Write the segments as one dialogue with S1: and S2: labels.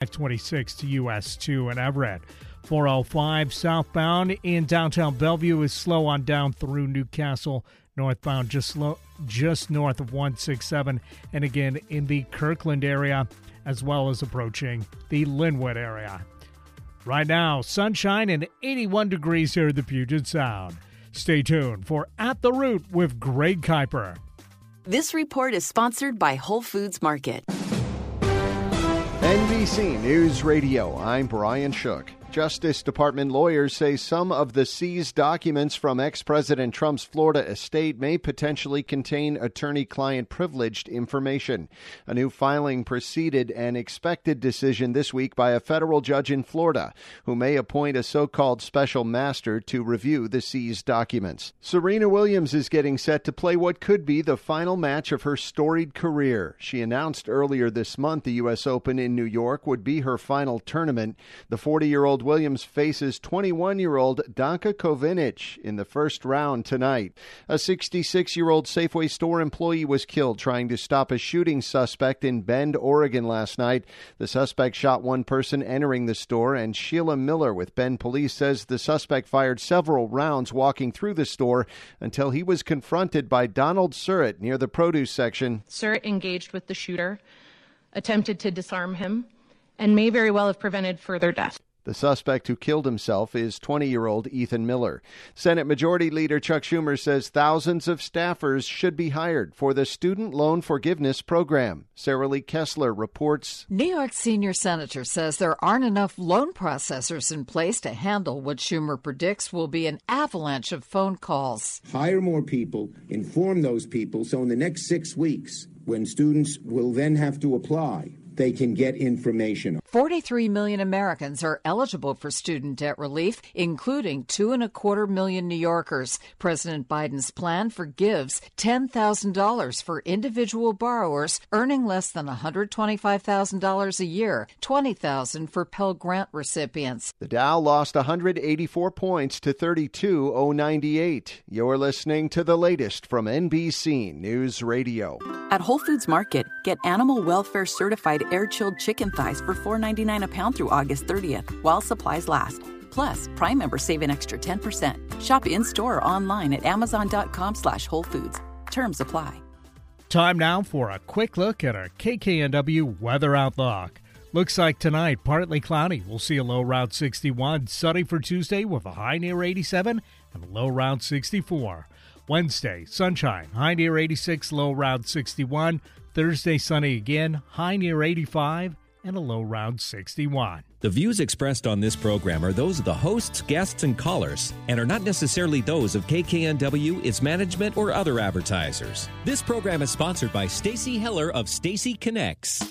S1: 526 to US 2 in Everett. 405 southbound in downtown Bellevue is slow on down through Newcastle. Northbound just slow, just north of 167, and again in the Kirkland area, as well as approaching the Lynnwood area. Right now, sunshine and 81 degrees here at the Puget Sound. Stay tuned for At the Root with Greg Kiper.
S2: This report is sponsored by Whole Foods Market.
S3: NBC News Radio, I'm Brian Shook. Justice Department lawyers say some of the seized documents from ex President Trump's Florida estate may potentially contain attorney client privileged information. A new filing preceded an expected decision this week by a federal judge in Florida who may appoint a so called special master to review the seized documents. Serena Williams is getting set to play what could be the final match of her storied career. She announced earlier this month the U.S. Open in New York would be her final tournament. The 40 year old Williams faces 21 year old Danka Kovinic in the first round tonight. A 66 year old Safeway store employee was killed trying to stop a shooting suspect in Bend, Oregon last night. The suspect shot one person entering the store, and Sheila Miller with Bend Police says the suspect fired several rounds walking through the store until he was confronted by Donald Surratt near the produce section.
S4: Surratt engaged with the shooter, attempted to disarm him, and may very well have prevented further death.
S3: The suspect who killed himself is 20 year old Ethan Miller. Senate Majority Leader Chuck Schumer says thousands of staffers should be hired for the Student Loan Forgiveness Program. Sarah Lee Kessler reports
S5: New York senior senator says there aren't enough loan processors in place to handle what Schumer predicts will be an avalanche of phone calls.
S6: Hire more people, inform those people, so in the next six weeks, when students will then have to apply, they can get information.
S5: 43 million Americans are eligible for student debt relief, including two and a quarter million New Yorkers. President Biden's plan forgives $10,000 for individual borrowers earning less than $125,000 a year, $20,000 for Pell Grant recipients.
S3: The Dow lost 184 points to 32,098. You're listening to the latest from NBC News Radio.
S2: At Whole Foods Market, get animal welfare certified air chilled chicken thighs for $4.99 a pound through August 30th while supplies last. Plus, Prime members save an extra 10%. Shop in store or online at Amazon.com slash Whole Foods. Terms apply.
S1: Time now for a quick look at our KKNW weather outlook. Looks like tonight, partly cloudy. We'll see a low around 61. Sunny for Tuesday with a high near 87 and a low around 64. Wednesday, sunshine, high near 86, low around 61. Thursday, sunny again, high near 85 and a low around 61.
S7: The views expressed on this program are those of the hosts, guests, and callers, and are not necessarily those of KKNW, its management, or other advertisers. This program is sponsored by Stacy Heller of Stacy Connects.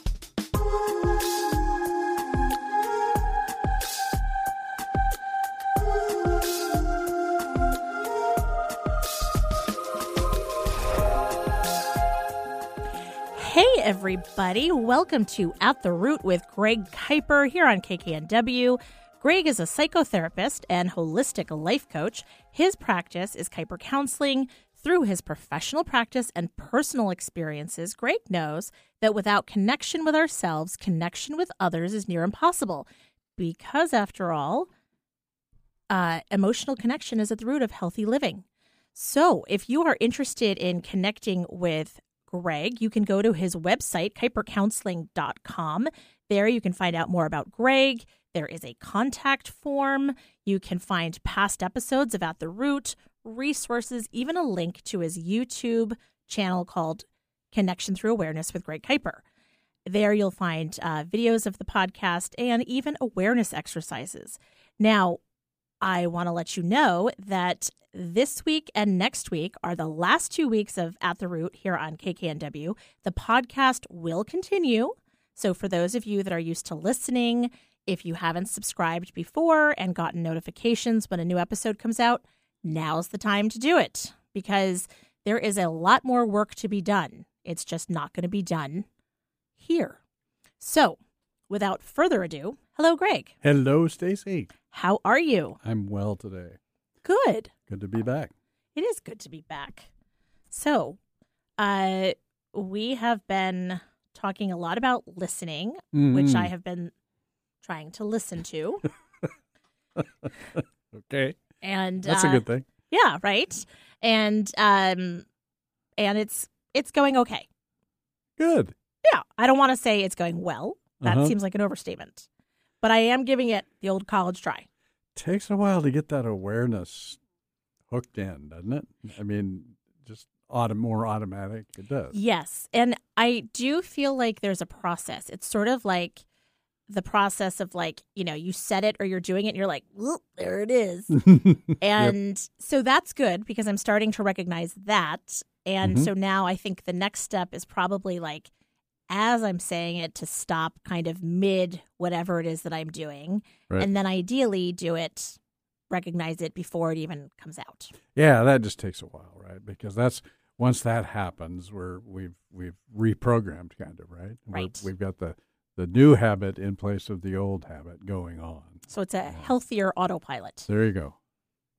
S8: Everybody. Welcome to At the Root with Greg Kiper here on KKNW. Greg is a psychotherapist and holistic life coach. His practice is Kiper Counseling. Through his professional practice and personal experiences, Greg knows that without connection with ourselves, connection with others is near impossible. Because, after all, uh, emotional connection is at the root of healthy living. So, if you are interested in connecting with Greg, you can go to his website, kipercounseling.com. There you can find out more about Greg. There is a contact form. You can find past episodes At the Root, resources, even a link to his YouTube channel called Connection Through Awareness with Greg Kiper. There you'll find uh, videos of the podcast and even awareness exercises. Now, I want to let you know that this week and next week are the last two weeks of At the Root here on KKNW. The podcast will continue. So, for those of you that are used to listening, if you haven't subscribed before and gotten notifications when a new episode comes out, now's the time to do it because there is a lot more work to be done. It's just not going to be done here. So, without further ado, hello, Greg.
S9: Hello, Stacy.
S8: How are you?
S9: I'm well today.
S8: Good.
S9: Good to be back.
S8: It is good to be back. So, uh, we have been talking a lot about listening,
S9: Mm-hmm.
S8: which I have been trying to listen to.
S9: okay.
S8: And
S9: That's
S8: uh,
S9: a good thing.
S8: Yeah, right. And um and it's it's going okay.
S9: Good.
S8: Yeah, I don't want to say it's going well. That
S9: Uh-huh.
S8: seems like an overstatement. But I am giving it the old college try.
S9: Takes a while to get that awareness hooked in, doesn't it? I mean, just auto, more automatic. It does.
S8: Yes. And I do feel like there's a process. It's sort of like the process of like, you know, you set it or you're doing it and you're like, there it is. and so that's good because I'm starting to recognize that. And
S9: Mhm.
S8: so now I think the next step is probably like, as I'm saying it, to stop kind of mid whatever it is that I'm doing.
S9: Right.
S8: And then ideally do it, recognize it before it even comes out.
S9: Yeah, that just takes a while, right? Because that's once that happens, we're we've we've reprogrammed kind of, right?
S8: Right.
S9: we've got the the new habit in place of the old habit going on.
S8: So it's a healthier autopilot.
S9: There you go.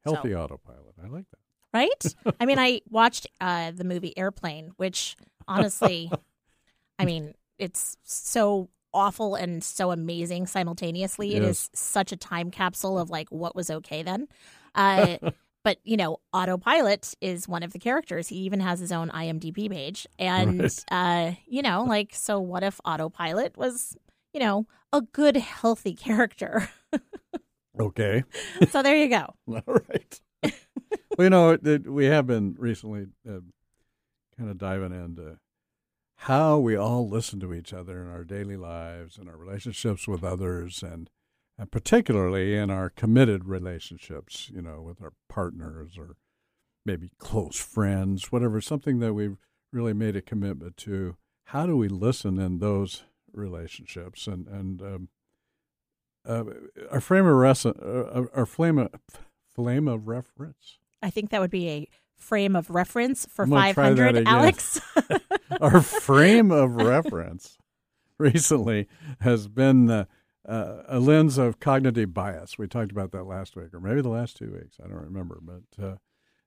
S8: So-
S9: Healthy autopilot. I like that.
S8: right? I mean, I watched uh, the movie Airplane, which honestly, I mean, it's so awful and so amazing simultaneously. It
S10: Yes.
S8: is such a time capsule of like what was okay then. Uh, but you know, Autopilot is one of the characters. He even has his own IMDb page, and
S10: Right.
S8: uh, you know, like, so what if Autopilot was, you know, a good, healthy character?
S9: Okay.
S8: so there you go.
S9: All right. well, you know, it, we have been recently uh, kind of diving into how we all listen to each other in our daily lives and our relationships with others, and and particularly in our committed relationships, you know, with our partners or maybe close friends, whatever, something that we've really made a commitment to. How do we listen in those relationships? And and um, uh, our frame of res- uh, our flame of flame of reference.
S8: I think that would be a frame of reference for
S9: I'm gonna try that
S8: 500. Alex.
S9: our frame of reference recently has been uh, a lens of cognitive bias. We talked about that last week, or maybe the last two weeks. I don't remember, but uh,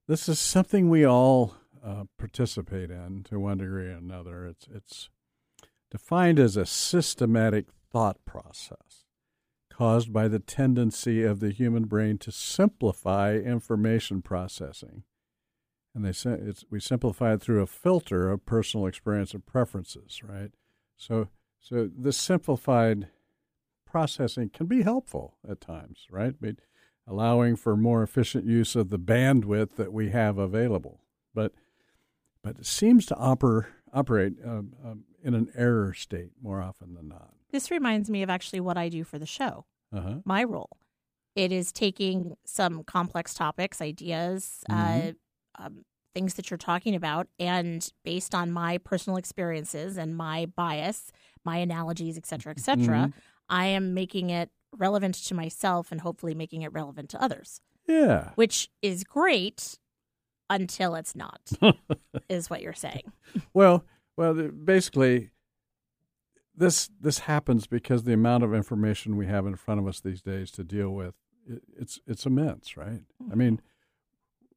S9: this is something we all uh, participate in to one degree or another. It's it's defined as a systematic thought process caused by the tendency of the human brain to simplify information processing. And they say it's, we simplify it through a filter of personal experience and preferences, right? So, so this simplified processing can be helpful at times, right? But allowing for more efficient use of the bandwidth that we have available. But, but it seems to oper, operate um, um, in an error state more often than not.
S8: This reminds me of actually what I do for the show.
S9: Uh-huh.
S8: My role. It is taking some complex topics, ideas,
S10: Mhm.
S8: uh, um, things that you're talking about, and based on my personal experiences and my bias, my analogies, et cetera, et cetera,
S9: Mhm.
S8: I am making it relevant to myself and hopefully making it relevant to others.
S9: Yeah.
S8: Which is great until it's not, is what you're saying.
S9: well, well, basically, this this happens because the amount of information we have in front of us these days to deal with, it, it's it's immense, right? I mean,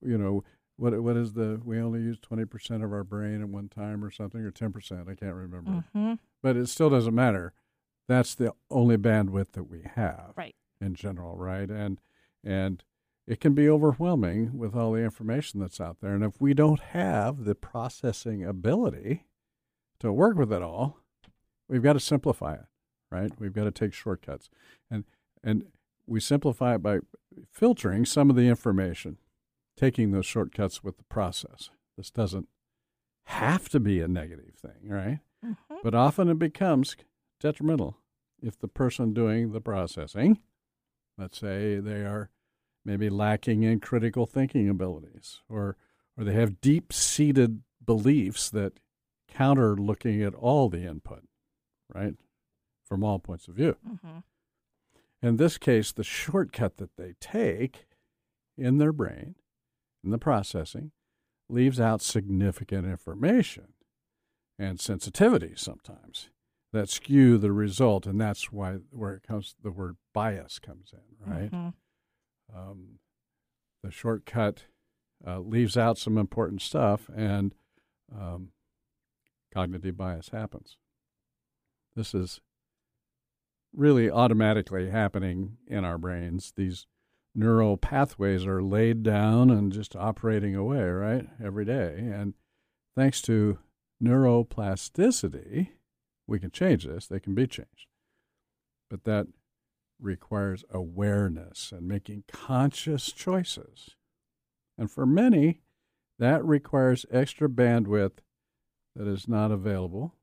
S9: you know, what what is the we only use twenty percent of our brain at one time or something, or ten percent? I can't remember,
S8: Mhm.
S9: but it still doesn't matter. That's the only bandwidth that we have,
S8: Right.
S9: In general, right? And and it can be overwhelming with all the information that's out there. And if we don't have the processing ability to work with it all, we've got to simplify it, right? We've got to take shortcuts. And and we simplify it by filtering some of the information, taking those shortcuts with the process. This doesn't have to be a negative thing, right? But often it becomes detrimental if the person doing the processing, let's say they are maybe lacking in critical thinking abilities or or they have deep-seated beliefs that counter looking at all the input, right? From all points of view.
S8: Mhm.
S9: In this case, the shortcut that they take in their brain, in the processing, leaves out significant information and sensitivity sometimes that skew the result, and that's why where it comes the word bias comes in, right?
S8: Mhm.
S9: Um, the shortcut uh, leaves out some important stuff, and um, cognitive bias happens. This is really automatically happening in our brains. These neural pathways are laid down and just operating away, right, every day. And thanks to neuroplasticity, we can change this, they can be changed. But that requires awareness and making conscious choices. And for many, that requires extra bandwidth that is not available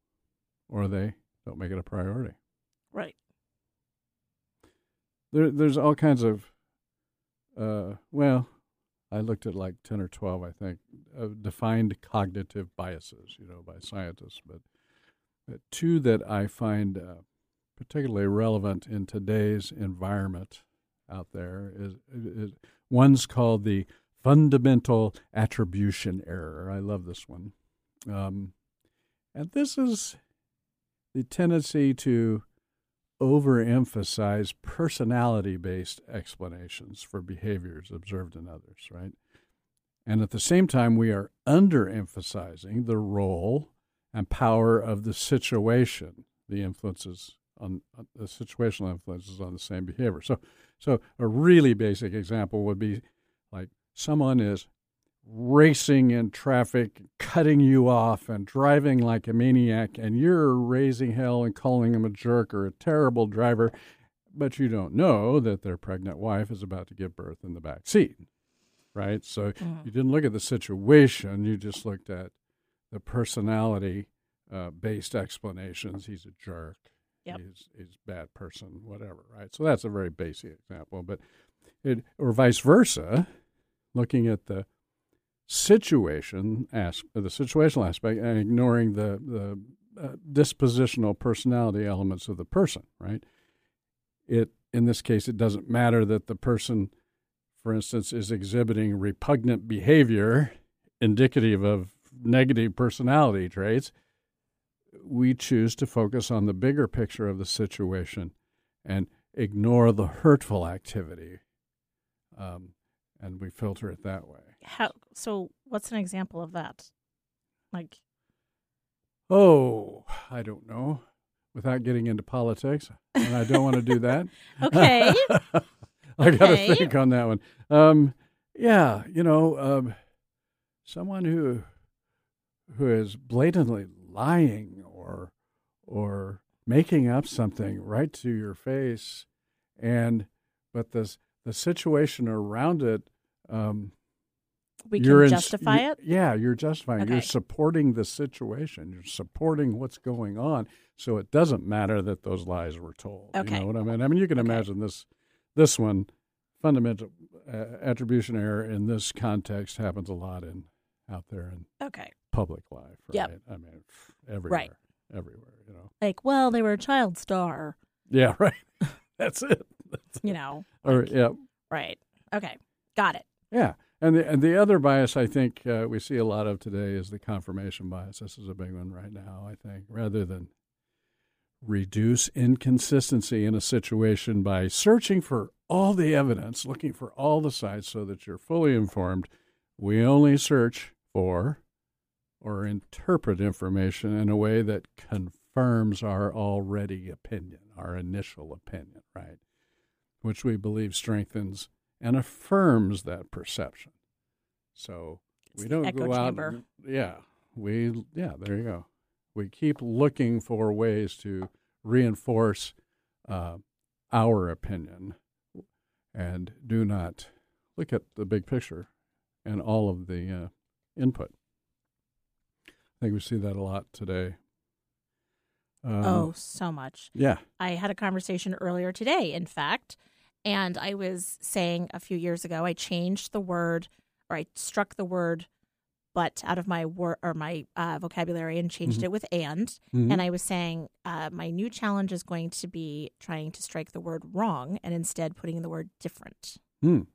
S9: or they don't make it a priority.
S8: Right.
S9: There, there's all kinds of, uh, well, I looked at like 10 or 12, I think, uh, defined cognitive biases, you know, by scientists. But uh, two that I find uh, particularly relevant in today's environment out there is, is one's called the fundamental attribution error. I love this one. Um, and this is the tendency to overemphasize personality based explanations for behaviors observed in others, right? And at the same time, we are underemphasizing the role and power of the situation, the influences on, on the situational influences on the same behavior. So, so a really basic example would be like someone is racing in traffic, cutting you off, and driving like a maniac, and you're raising hell and calling him a jerk or a terrible driver, but you don't know that their pregnant wife is about to give birth in the back seat, right? So mm. you didn't look at the situation, you just looked at the personality uh, based explanations. He's a jerk. Yep. He's, he's a bad person, whatever, right? So that's a very basic example. But it, or vice versa, looking at the situation as the situational aspect and ignoring the the uh, dispositional personality elements of the person right? It in this case it doesn't matter that the person for instance is exhibiting repugnant behavior indicative of negative personality traits. We choose to focus on the bigger picture of the situation and ignore the hurtful activity um, and we filter it that way
S8: how so what's an example of that? Like
S9: oh i don't know. Without getting into politics and i don't want to do that.
S8: Okay.
S9: I gotta think on that one. Um, yeah you know um, someone who who is blatantly lying or or making up something right to your face and but the the situation around it um,
S8: we can you're justify in, it?
S9: Yeah, you're justifying. Okay. You're supporting the situation. You're supporting what's going on. So it doesn't matter that those lies were told.
S8: Okay.
S9: You know what I mean? I mean, you can okay. imagine this this one fundamental uh, attribution error in this context happens a lot in out there in
S8: okay
S9: public life. Right?
S8: Yep.
S9: I mean, everywhere. Right. Everywhere, you know.
S8: Like, well, they were a child star.
S9: Yeah, right. That's it. That's
S8: you know.
S9: Like, or yeah.
S8: Right. Okay. Got it.
S9: Yeah. And the, and the other bias I think uh, we see a lot of today is the confirmation bias. This is a big one right now, I think. Rather than reduce inconsistency in a situation by searching for all the evidence, looking for all the sides so that you're fully informed, we only search for or interpret information in a way that confirms our already opinion, our initial opinion, right? Which we believe strengthens and affirms that perception. So
S8: it's
S9: we don't
S8: go
S9: out.
S8: Chamber.
S9: Yeah, we yeah. There you go. We keep looking for ways to reinforce uh, our opinion, and do not look at the big picture and all of the uh, input. I think we see that a lot today.
S8: Um, oh, so much.
S9: Yeah.
S8: I had a conversation earlier today, in fact, and I was saying a few years ago, I changed the word or I struck the word but out of my word or my uh, vocabulary and changed mm-hmm. it with and. Mm-hmm. And I was saying uh, my new challenge is going to be trying to strike the word wrong and instead putting in the word different.
S9: Mm.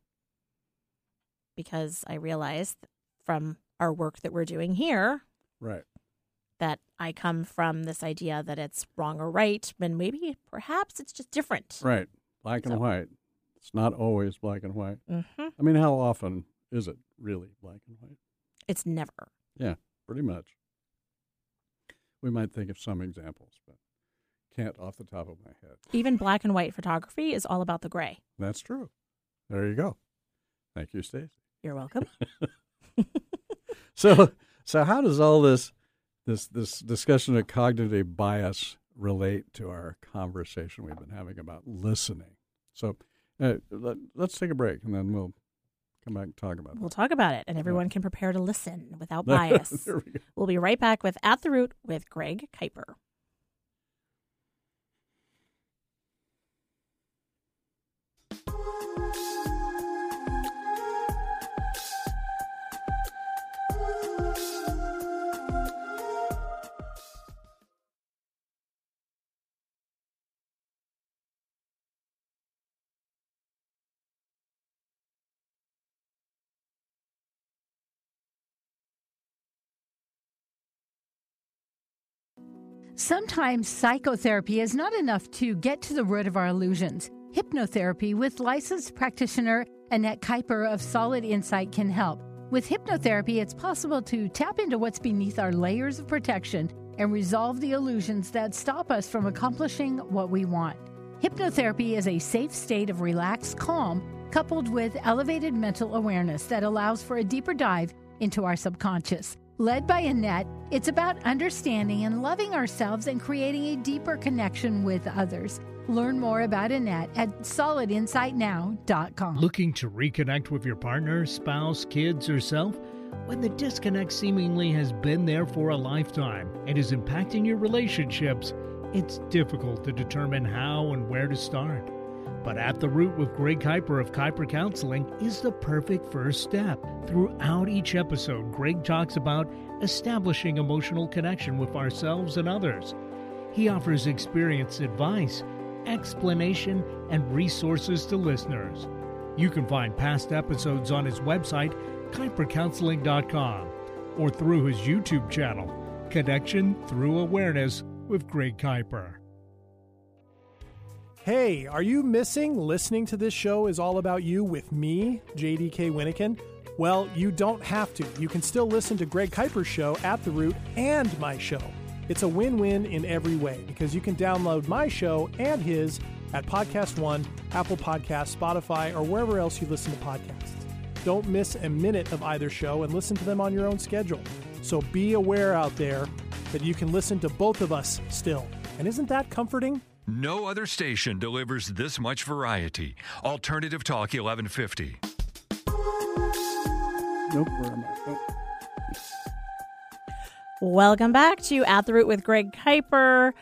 S8: Because I realized from our work that we're doing here,
S9: right,
S8: that I come from this idea that it's wrong or right, and maybe perhaps it's just different.
S9: Right, black and so, white. It's not always black and white.
S8: Mm-hmm. I
S9: mean, how often is it really black and white?
S8: It's never.
S9: Yeah, pretty much. We might think of some examples, but can't off the top of my head.
S8: Even black and white photography is all about the gray.
S9: That's true. There you go. Thank you, Stacy.
S8: You're welcome.
S9: so, so how does all this this this discussion of cognitive bias relate to our conversation we've been having about listening? So, uh, let, us take a break and then we'll come back and talk about it.
S8: We'll talk about it, and everyone yeah. can prepare to listen without bias. we we'll be right back with At the Root with Greg Kiper.
S10: Sometimes psychotherapy is not enough to get to the root of our illusions. Hypnotherapy with licensed practitioner Annette Kiper of Solid Insight can help. With hypnotherapy, it's possible to tap into what's beneath our layers of protection and resolve the illusions that stop us from accomplishing what we want. Hypnotherapy is a safe state of relaxed calm coupled with elevated mental awareness that allows for a deeper dive into our subconscious. Led by Annette, it's about understanding and loving ourselves and creating a deeper connection with others. Learn more about Annette at solidinsightnow.com.
S1: Looking to reconnect with your partner, spouse, kids, or self? When the disconnect seemingly has been there for a lifetime and is impacting your relationships, it's difficult to determine how and where to start. But At the Root with Greg Kiper of Kiper Counseling is the perfect first step. Throughout each episode, Greg talks about establishing emotional connection with ourselves and others. He offers experience, advice, explanation, and resources to listeners. You can find past episodes on his website, KiperCounseling.com, or through his YouTube channel, Connection Through Awareness with Greg Kiper.
S11: Hey, are you missing listening to this show is all about you with me, JDK Winnikin? Well, you don't have to. You can still listen to Greg Kiper's show at The Root and my show. It's a win win in every way because you can download my show and his at Podcast One, Apple Podcasts, Spotify, or wherever else you listen to podcasts. Don't miss a minute of either show and listen to them on your own schedule. So be aware out there that you can listen to both of us still. And isn't that comforting?
S12: No other station delivers this much variety. Alternative Talk 1150.
S9: Nope, where am I? Oh.
S8: Welcome back to At the Root with Greg Kiper.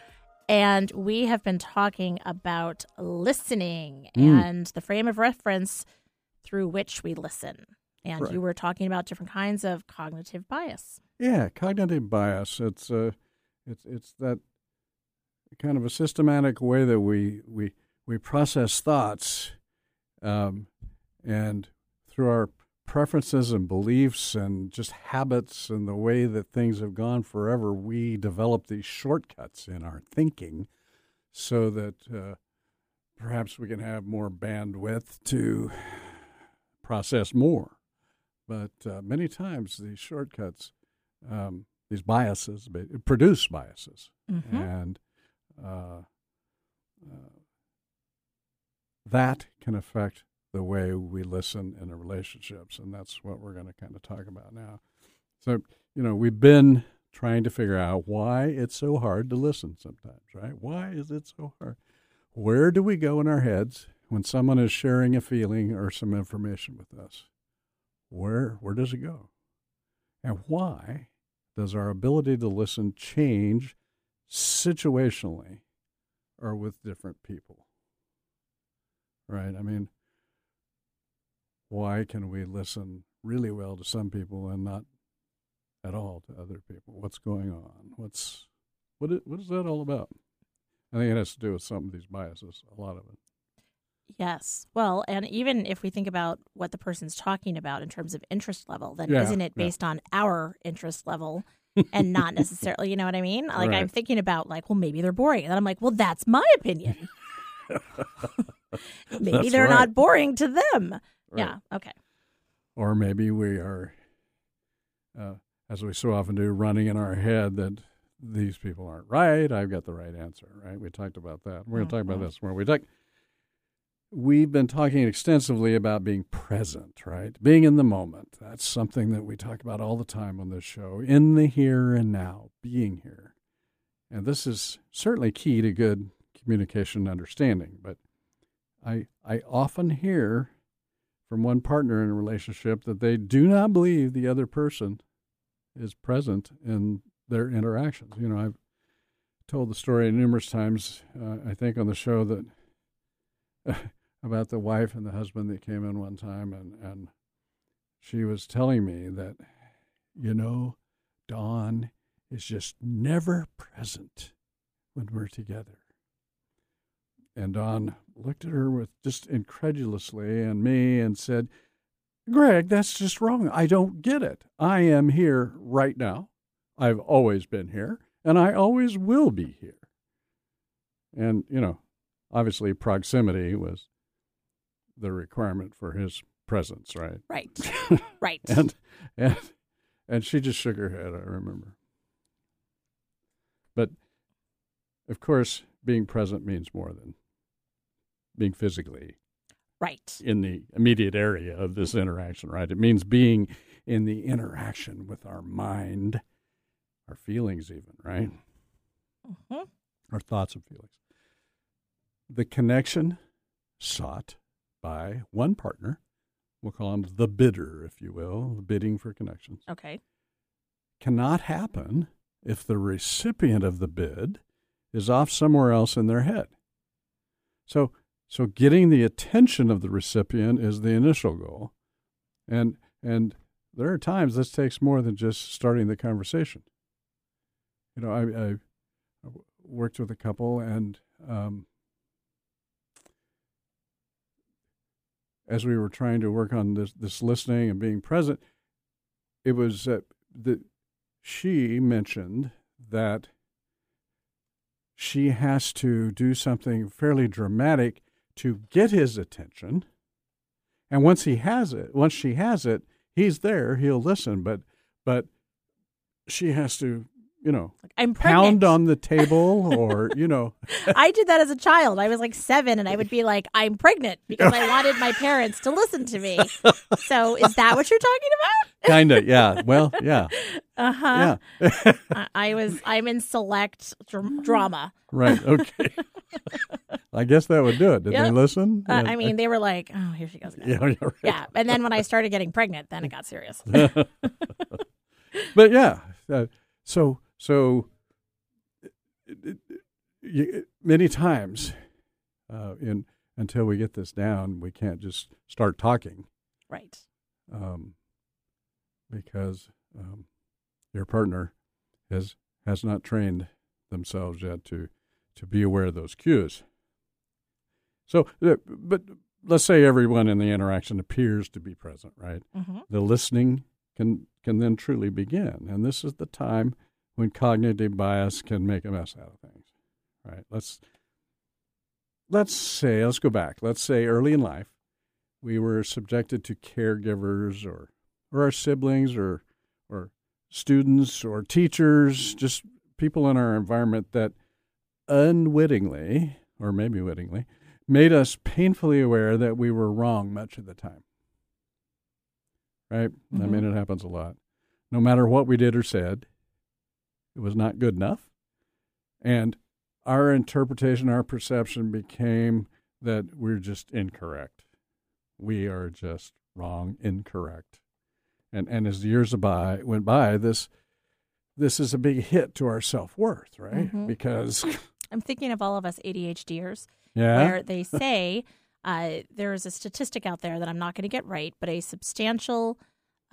S8: And we have been talking about listening mm. and the frame of reference through which we listen. And right. you were talking about different kinds of cognitive bias.
S9: Yeah, cognitive bias. It's uh, it's it's that kind of a systematic way that we we we process thoughts, um, and through our preferences and beliefs and just habits and the way that things have gone forever, we develop these shortcuts in our thinking, so that uh, perhaps we can have more bandwidth to process more. But uh, many times these shortcuts, um, these biases, produce biases, mm-hmm. and Uh, uh, that can affect the way we listen in the relationships, and that's what we're going to kind of talk about now. So, you know, we've been trying to figure out why it's so hard to listen sometimes, right? Why is it so hard? Where do we go in our heads when someone is sharing a feeling or some information with us? Where where does it go? And why does our ability to listen change situationally or with different people. Right? I mean, why can we listen really well to some people and not at all to other people? What's going on? What's what is, what is that all about? I think it has to do with some of these biases, a lot of it.
S8: Yes. Well, and even if we think about what the person's talking about in terms of interest level, then
S9: yeah,
S8: isn't it based yeah. on our interest level and not necessarily, you know what I mean? Like right. I'm thinking about like, well, maybe they're boring. And then I'm like, well, that's my opinion. maybe that's they're right. not boring to them. Right. Yeah. Okay.
S9: Or maybe we are, uh, as we so often do, running in our head that these people aren't right. I've got the right answer, right? We talked about that. We're going to talk about
S8: Mhm.
S9: this more. We talk. We've been talking extensively about being present, right? Being in the moment. That's something that we talk about all the time on this show. In the here and now, being here. And this is certainly key to good communication and understanding. But I I often hear from one partner in a relationship that they do not believe the other person is present in their interactions. You know, I've told the story numerous times, uh, I think, on the show that about the wife and the husband that came in one time, and, and she was telling me that, you know, Don is just never present when we're together. And Don looked at her with just incredulously and me and said, Greg, that's just wrong. I don't get it. I am here right now. I've always been here, and I always will be here. And, you know, obviously proximity was the requirement for his presence, right?
S8: Right. right.
S9: and and and she just shook her head, I remember. But of course, being present means more than being physically
S8: right
S9: in the immediate area of this interaction, right? It means being in the interaction with our mind, our feelings, even, right?
S8: Mhm.
S9: Our thoughts and feelings. The connection sought by one partner, we'll call him the bidder, if you will, bidding for connections,
S8: Okay.
S9: cannot happen if the recipient of the bid is off somewhere else in their head. So, so getting the attention of the recipient is the initial goal, and and there are times this takes more than just starting the conversation. You know, I, I worked with a couple, and um, as we were trying to work on this this listening and being present, it was uh, that she mentioned that she has to do something fairly dramatic to get his attention. And once he has it, once she has it, he's there, he'll listen, but but she has to, you know,
S8: I'm
S9: pound on the table or, you know,
S8: I did that as a child. I was like seven, and I would be like, "I'm pregnant" because I wanted my parents to listen to me. So, is that what you're talking about?
S9: kind of, yeah. Well, yeah.
S8: Uh huh.
S9: Yeah.
S8: I, I was. I'm in select dr- drama.
S9: right. Okay. I guess that would do it. Did they listen?
S8: Uh,
S9: Yeah.
S8: I mean, they were like, "Oh, here she goes again."
S9: Yeah, yeah, right.
S8: Yeah. And then when I started getting pregnant, then it got serious.
S9: but yeah, uh, so so it- it- you, many times, uh, in until we get this down, we can't just start talking,
S8: right.
S9: um, because um, your partner has has not trained themselves yet to to be aware of those cues. So, but let's say everyone in the interaction appears to be present, right?
S8: Mhm.
S9: The listening can can then truly begin, and this is the time when cognitive bias can make a mess out of things, right? Let's let's say let's go back. Let's say early in life, we were subjected to caregivers or or our siblings or or students or teachers, just people in our environment that unwittingly or maybe wittingly made us painfully aware that we were wrong much of the time. Right? I mean, mm-hmm. it happens a lot. No matter what we did or said, it was not good enough. And our interpretation, our perception became that we're just incorrect. We are just wrong, incorrect. And and as the years by went by, this this is a big hit to our self worth, right?
S8: Mhm.
S9: Because
S8: I'm thinking of all of us ADHDers,
S9: Yeah.
S8: where they say uh, there is a statistic out there that I'm not going to get right, but a substantial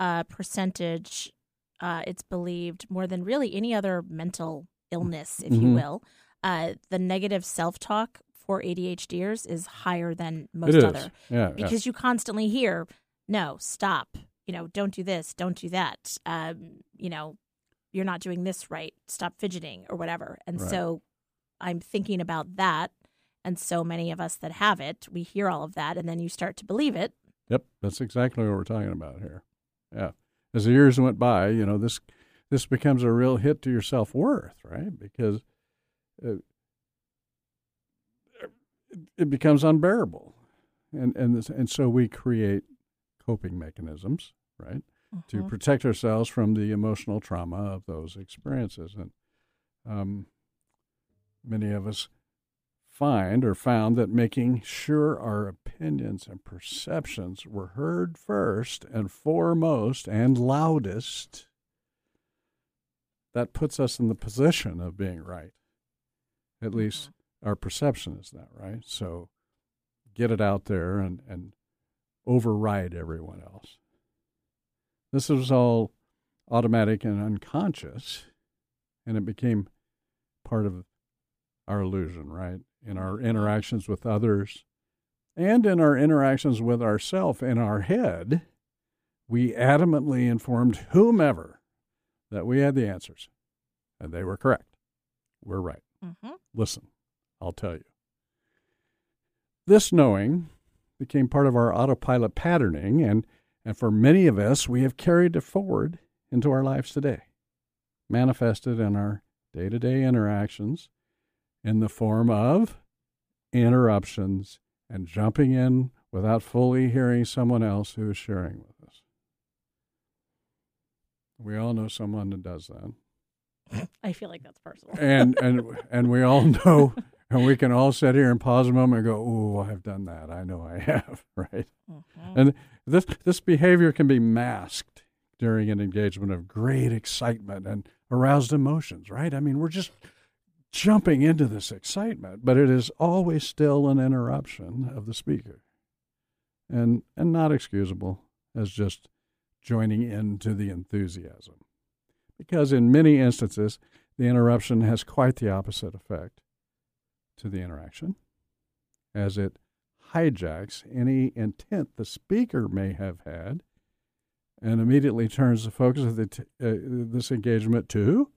S8: uh, percentage, uh, it's believed more than really any other mental illness, if you
S9: Mhm.
S8: will, uh, the negative self talk for ADHDers is higher than most other.
S9: Yeah, yeah.
S8: because you constantly hear, no, stop, you know, don't do this, don't do that, um, you know, you're not doing this right, stop fidgeting or whatever. And
S9: Right.
S8: so I'm thinking about that. And so many of us that have it, we hear all of that, and then you start to believe it.
S9: Yep, that's exactly what we're talking about here. Yeah. As the years went by, you know, this this becomes a real hit to your self worth, right? Because uh, it becomes unbearable, and and this, and so we create coping mechanisms, right, to
S8: Mhm.
S9: protect ourselves from the emotional trauma of those experiences, and um, many of us find or found that making sure our opinions and perceptions were heard first and foremost and loudest that puts us in the position of being right. At mm-hmm. least our perception is that right? So get it out there and and override everyone else. This was all automatic and unconscious and it became part of our illusion, right? In our interactions with others and in our interactions with ourself in our head, we adamantly informed whomever that we had the answers and they were correct. We're right.
S8: Mm-hmm.
S9: Listen, I'll tell you. This knowing became part of our autopilot patterning, and, and for many of us, we have carried it forward into our lives today, manifested in our day to day interactions in the form of interruptions and jumping in without fully hearing someone else who is sharing with us. We all know someone that does that.
S8: I feel like that's personal.
S9: and and and we all know and we can all sit here and pause a moment and go, "Oh, I've done that. I know I have." Right? Mm-hmm. And this this behavior can be masked during an engagement of great excitement and aroused emotions. Right? I mean, we're just jumping into this excitement, but it is always still an interruption of the speaker, and and not excusable as just joining into the enthusiasm because in many instances, the interruption has quite the opposite effect to the interaction, as it hijacks any intent the speaker may have had and immediately turns the focus of the t- uh, this engagement to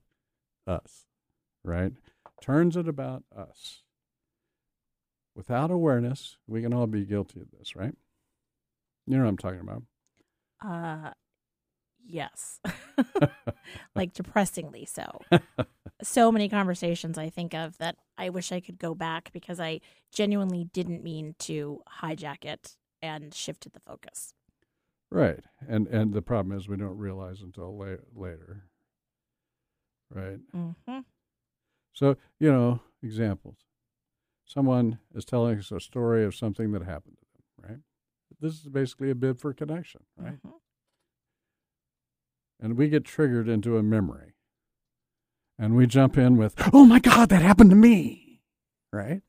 S9: us, right? Turns it about us. Without awareness, we can all be guilty of this, right? You know what I'm talking about.
S8: Uh, yes. like depressingly so. so many conversations I think of that I wish I could go back because I genuinely didn't mean to hijack it and shifted the focus.
S9: Right, and and the problem is we don't realize until la- later. Right.
S8: Mm-hmm.
S9: So you know, examples. Someone is telling us a story of something that happened to them. Right. This is basically a bid for connection. Right.
S8: Mm-hmm.
S9: And we get triggered into a memory, and we jump in with, "Oh my God, that happened to me." Right.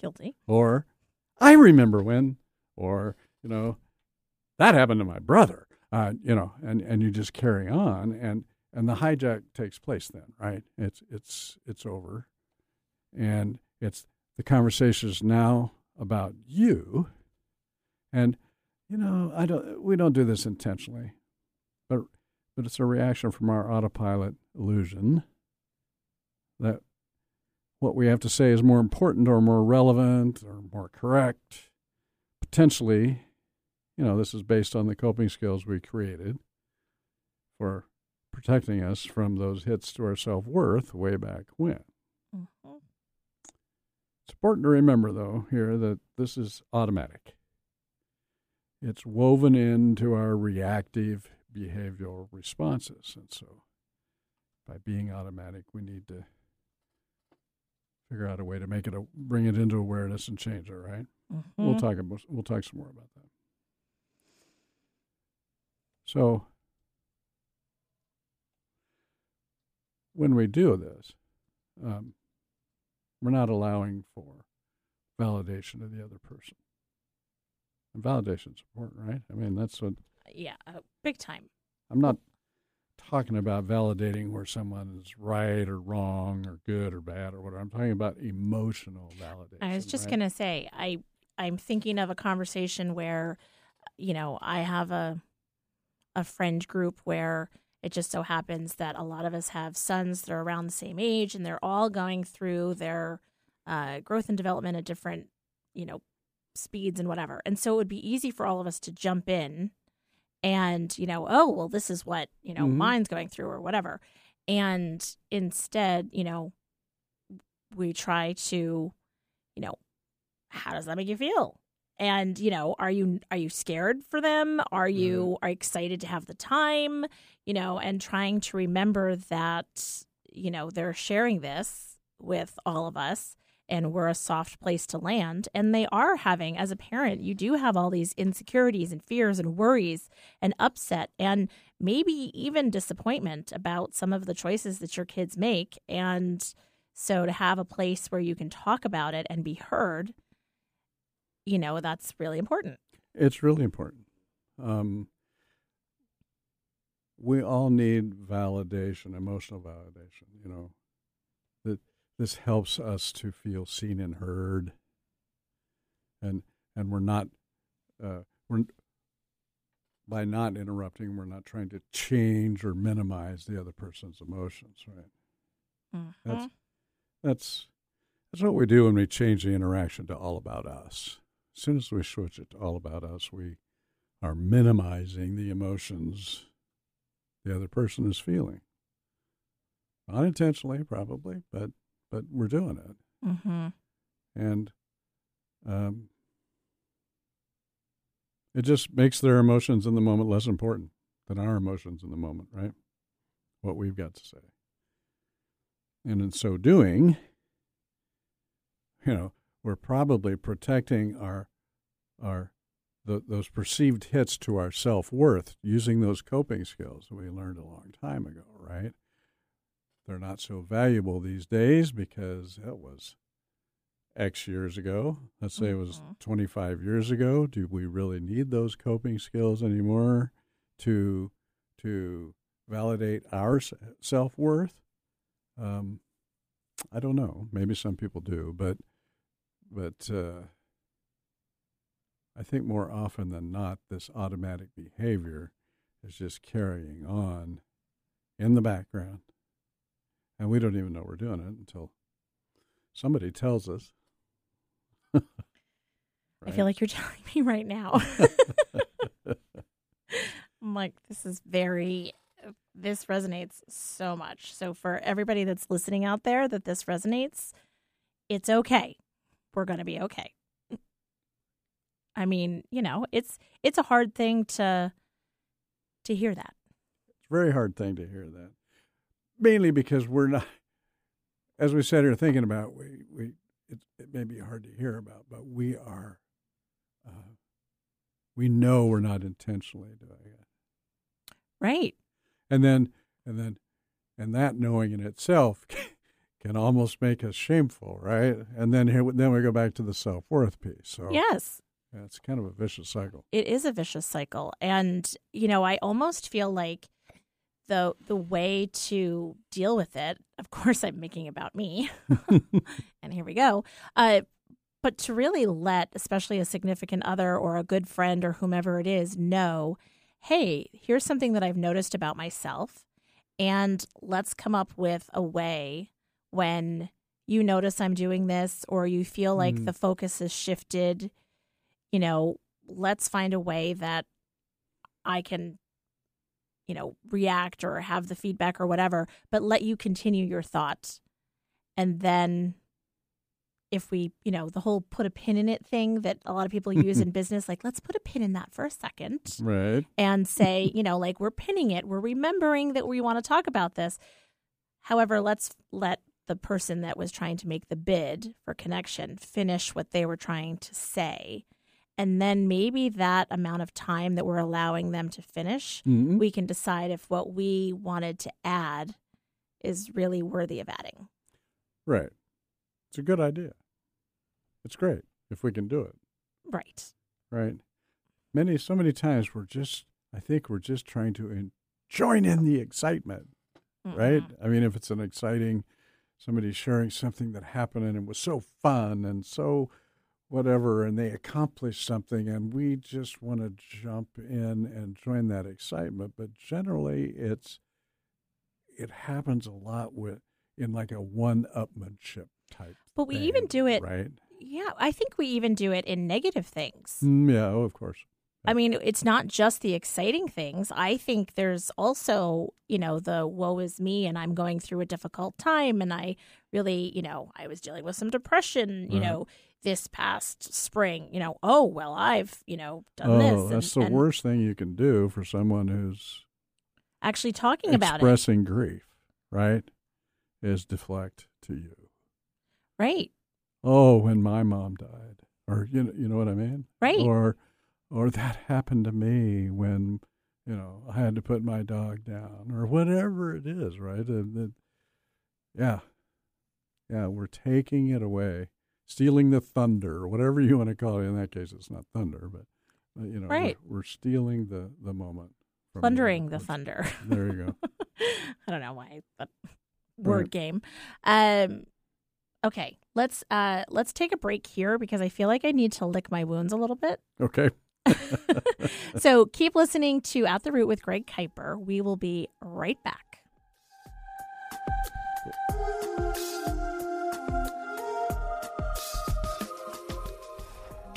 S8: Guilty.
S9: Or, I remember when, or you know, that happened to my brother. Uh, you know, and and you just carry on, and and the hijack takes place then, right? It's it's it's over, and it's the conversation is now about you, and you know, I don't we don't do this intentionally, but but it's a reaction from our autopilot illusion that what we have to say is more important or more relevant or more correct, potentially you know, this is based on the coping skills we created for protecting us from those hits to our self worth way back when.
S8: Mm-hmm.
S9: It's important to remember, though, here that this is automatic. It's woven into our reactive behavioral responses. And so, by being automatic, we need to figure out a way to make it, a, bring it into awareness and change it, right? We'll
S8: Mhm.
S9: talk about, we'll talk some more about that. So, when we do this, um, we're not allowing for validation of the other person. And validation is important, right? I mean, that's what
S8: Yeah, uh, big time.
S9: I'm not talking about validating where someone is right or wrong or good or bad or whatever. I'm talking about emotional validation.
S8: I was just
S9: right?
S8: gonna say, I I'm thinking of a conversation where, you know, I have a a friend group where it just so happens that a lot of us have sons that are around the same age, and they're all going through their uh, growth and development at different, you know, speeds and whatever. And so it would be easy for all of us to jump in and you know oh well this is what you know
S9: Mhm.
S8: mine's going through or whatever and instead you know we try to you know how does that make you feel and you know are you are you scared for them? Are mm-hmm. you are you excited to have the time you know and trying to remember that you know they're sharing this with all of us and we're a soft place to land. And they are having as a parent you do have all these insecurities and fears and worries and upset and maybe even disappointment about some of the choices that your kids make. And so to have a place where you can talk about it and be heard you know that's really important
S9: It's really important. Um, we all need validation, emotional validation. You know, that this helps us to feel seen and heard, and and we're not uh, we're by not interrupting, we're not trying to change or minimize the other person's emotions. Right. That's that's that's what we do when we change the interaction to all about us. As soon as we switch it to all about us, we are minimizing the emotions the other person is feeling. Unintentionally, probably, but but we're doing it,
S8: mm-hmm.
S9: and um, it just makes their emotions in the moment less important than our emotions in the moment, right? What we've got to say, and in so doing, you know, we're probably protecting our our the, those perceived hits to our self worth using those coping skills that we learned a long time ago, right? They're not so valuable these days because it was X years ago. Let's say it was 25 years ago. Do we really need those coping skills anymore to to validate our self worth? Um, I don't know. Maybe some people do, but but uh, I think more often than not, this automatic behavior is just carrying on in the background, and we don't even know we're doing it until somebody tells us.
S8: I feel like you're telling me right now. I'm like, this is very, this resonates so much. So, for everybody that's listening out there that this resonates, it's okay. We're going to be okay. I mean, you know, it's it's a hard thing to to hear that.
S9: It's a very hard thing to hear that, mainly because we're not, as we sat here thinking about, we we it, it may be hard to hear about, but we are, uh, we know we're not intentionally doing it,
S8: right?
S9: And then and then and that knowing in itself can almost make us shameful, right? And then here then we go back to the self worth piece. So
S8: yes.
S9: Yeah, it's kind of a vicious cycle.
S8: It is a vicious cycle. And, you know, I almost feel like the the way to deal with it, of course I'm making about me. and here we go. Uh but to really let especially a significant other or a good friend or whomever it is know, hey, here's something that I've noticed about myself and let's come up with a way when you notice I'm doing this or you feel like
S13: Mm.
S8: the focus is shifted you know, let's find a way that I can, you know, react or have the feedback or whatever, but let you continue your thought. And then if we, you know, the whole put a pin in it thing that a lot of people use in business, like, let's put a pin in that for a second
S9: Right.
S8: and say, you know, like we're pinning it, we're remembering that we want to talk about this. However, let's let the person that was trying to make the bid for connection finish what they were trying to say. And then maybe that amount of time that we're allowing them to finish,
S9: Mhm.
S8: we can decide if what we wanted to add is really worthy of adding.
S9: Right. It's a good idea. It's great if we can do it.
S8: Right.
S9: Right. Many, so many times we're just, I think we're just trying to in, join in the excitement. Right. I mean, if it's an exciting, somebody sharing something that happened and it was so fun and so whatever, and they accomplish something, and we just want to jump in and join that excitement. But generally, it's, it happens a lot with, in like a one upmanship type.
S8: But we
S9: thing,
S8: even do it.
S9: Right.
S8: Yeah, I think we even do it in negative things.
S9: Mm, yeah, oh, of course.
S8: I mean, it's not just the exciting things. I think there's also, you know, the woe is me and I'm going through a difficult time and I really, you know, I was dealing with some depression, you
S9: Right.
S8: know, this past spring, you know, oh, well, I've, you know, done
S9: oh,
S8: this.
S9: that's
S8: and,
S9: the
S8: and
S9: worst thing you can do for someone who's
S8: Actually talking about it.
S9: expressing grief, right? Is deflect to you.
S8: Right.
S9: Oh, when my mom died, or you know, you know what I mean,
S8: Right.
S9: Or, or that happened to me when, you know, I had to put my dog down, or whatever it is, right? Uh, and it- yeah, yeah, we're taking it away, stealing the thunder, or whatever you want to call it. In that case, it's not thunder, but uh, you know, we're-
S8: Right.
S9: we're, stealing the the moment.
S8: Plundering the
S9: That's-
S8: thunder.
S9: There you go.
S8: I don't know why, but word game. Um, okay, let's uh let's take a break here because I feel like I need to lick my wounds a little bit.
S9: Okay.
S8: so keep listening to At the Root with Greg Kiper. We will be right back.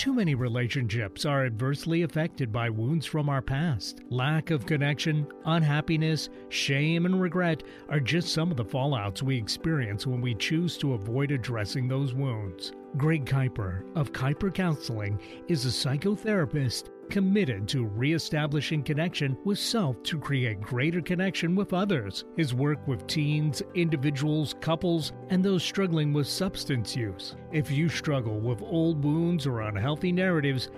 S1: Too many relationships are adversely affected by wounds from our past. Lack of connection, unhappiness, shame, and regret are just some of the fallouts we experience when we choose to avoid addressing those wounds. Greg Kiper of Kiper Counseling is a psychotherapist committed to reestablishing connection with self to create greater connection with others. His work with teens, individuals, couples, and those struggling with substance use. If you struggle with old wounds or unhealthy narratives,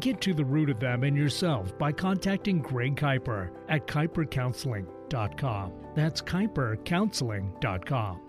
S1: get to the root of them in yourself by contacting Greg Kiper at kipercounseling.com. That's kipercounseling.com.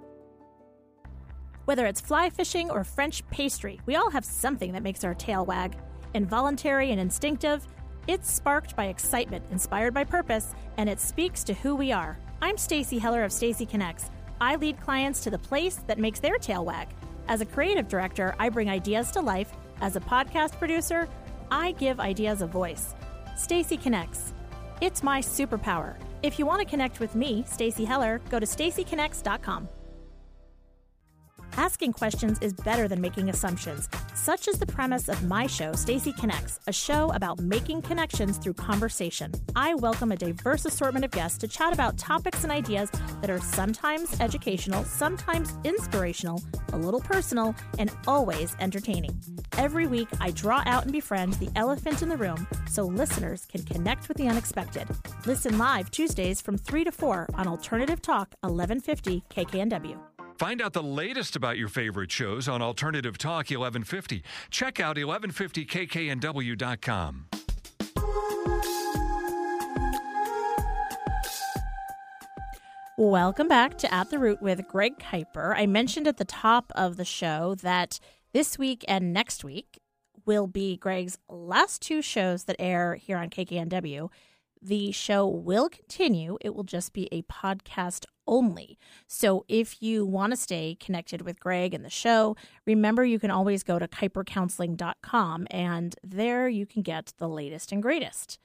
S8: Whether it's fly fishing or French pastry, we all have something that makes our tail wag. Involuntary and instinctive, it's sparked by excitement, inspired by purpose, and it speaks to who we are. I'm Stacy Heller of Stacy Connects. I lead clients to the place that makes their tail wag. As a creative director, I bring ideas to life. As a podcast producer, I give ideas a voice. Stacy Connects. It's my superpower. If you want to connect with me, Stacy Heller, go to stacyconnects.com. Asking questions is better than making assumptions. Such is the premise of my show, Stacy Connects, a show about making connections through conversation. I welcome a diverse assortment of guests to chat about topics and ideas that are sometimes educational, sometimes inspirational, a little personal, and always entertaining. Every week, I draw out and befriend the elephant in the room so listeners can connect with the unexpected. Listen live Tuesdays from 3 to 4 on Alternative Talk 1150 KKNW.
S12: Find out the latest about your favorite shows on Alternative Talk 1150. Check out 1150kknw.com.
S8: Welcome back to At the Root with Greg Kiper. I mentioned at the top of the show that this week and next week will be Greg's last two shows that air here on KKNW. The show will continue, it will just be a podcast only. So if you want to stay connected with Greg and the show, remember you can always go to kipercounseling.com and there you can get the latest and greatest.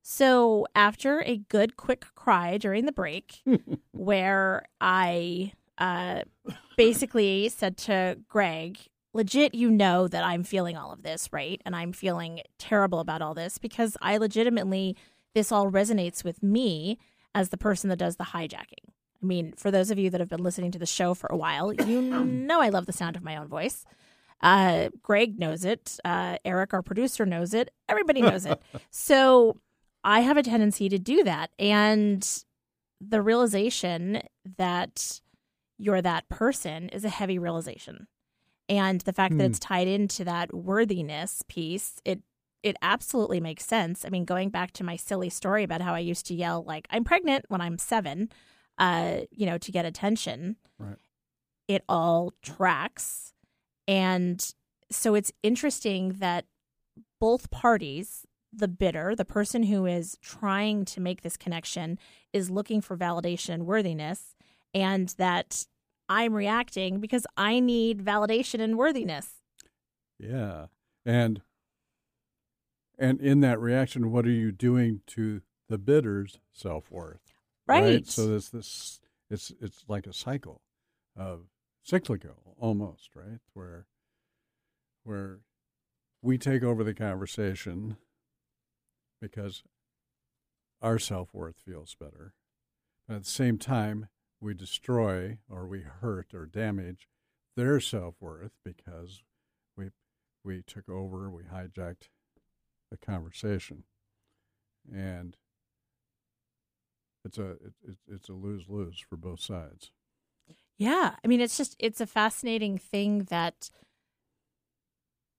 S8: So after a good quick cry during the break, where I uh, basically said to Greg, legit, you know that I'm feeling all of this, right? And I'm feeling terrible about all this because I legitimately, this all resonates with me as the person that does the hijacking. I mean, for those of you that have been listening to the show for a while, you know I love the sound of my own voice. Uh, Greg knows it. Uh, Eric, our producer, knows it. Everybody knows it. So I have a tendency to do that. And the realization that you're that person is a heavy realization. And the fact that
S13: Hmm.
S8: it's tied into that worthiness piece, it it absolutely makes sense. I mean, going back to my silly story about how I used to yell like I'm pregnant when I'm 7, uh, you know, to get attention.
S9: Right.
S8: It all tracks. And so it's interesting that both parties, the bidder, the person who is trying to make this connection, is looking for validation and worthiness, and that I'm reacting because I need validation and worthiness.
S9: Yeah. And and in that reaction, what are you doing to the bidder's self worth?
S8: Right.
S9: So there's this it's it's like a cycle of cyclical almost, right? Where where we take over the conversation because our self worth feels better. But at the same time, we destroy or we hurt or damage their self worth because we we took over, we hijacked the conversation, and it's a it, it's a lose lose for both sides.
S8: Yeah, I mean, it's just it's a fascinating thing that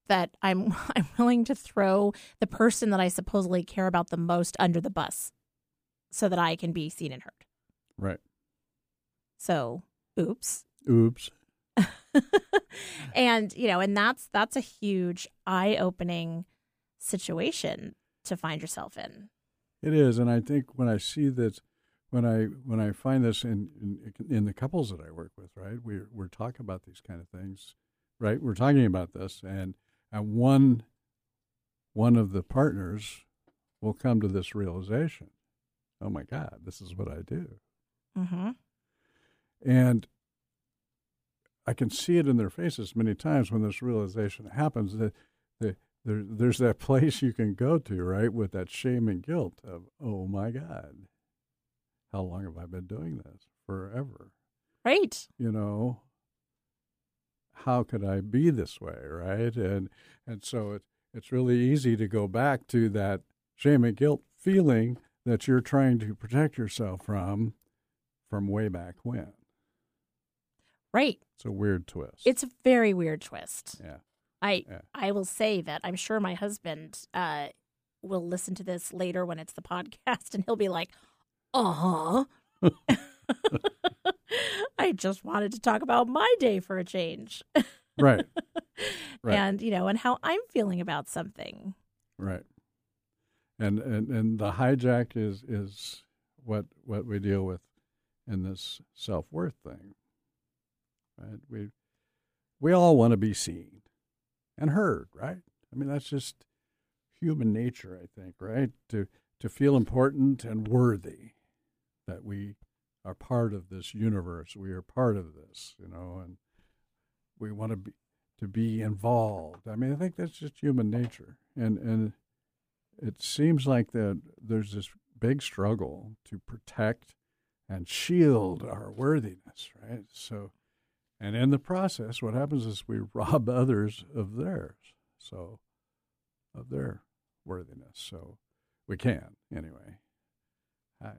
S8: that I'm I'm willing to throw the person that I supposedly care about the most under the bus, so that I can be seen and heard.
S9: Right.
S8: So, oops.
S9: Oops.
S8: and you know, and that's that's a huge eye-opening situation to find yourself in.
S9: It is, and I think when I see that, when I when I find this in in, in the couples that I work with, right, we're we're talking about these kind of things, right? We're talking about this, and and one one of the partners will come to this realization, oh my God, this is what I do,
S8: mm-hmm.
S9: and I can see it in their faces many times when this realization happens that the, there, there's that place you can go to, right, with that shame and guilt of, oh my God, how long have I been doing this? Forever.
S8: Right.
S9: You know, how could I be this way, right? And and so it, it's really easy to go back to that shame and guilt feeling that you're trying to protect yourself from from way back when.
S8: Right.
S9: It's a weird twist.
S8: It's a very weird twist.
S9: Yeah.
S8: I
S9: Yeah.
S8: I will say that I'm sure my husband uh, will listen to this later when it's the podcast, and he'll be like, "Uh huh." I just wanted to talk about my day for a change,
S9: Right. Right.
S8: and you know, and how I'm feeling about something.
S9: Right. And and and the hijack is is what what we deal with in this self worth thing. Right? We we all want to be seen and heard, right? I mean that's just human nature, I think, right? To to feel important and worthy that we are part of this universe. We are part of this, you know, and we want to be to be involved. I mean, I think that's just human nature, and and it seems like that there's this big struggle to protect and shield our worthiness, right? So, and in the process, what happens is we rob others of theirs, so of their worthiness. So, we can anyway.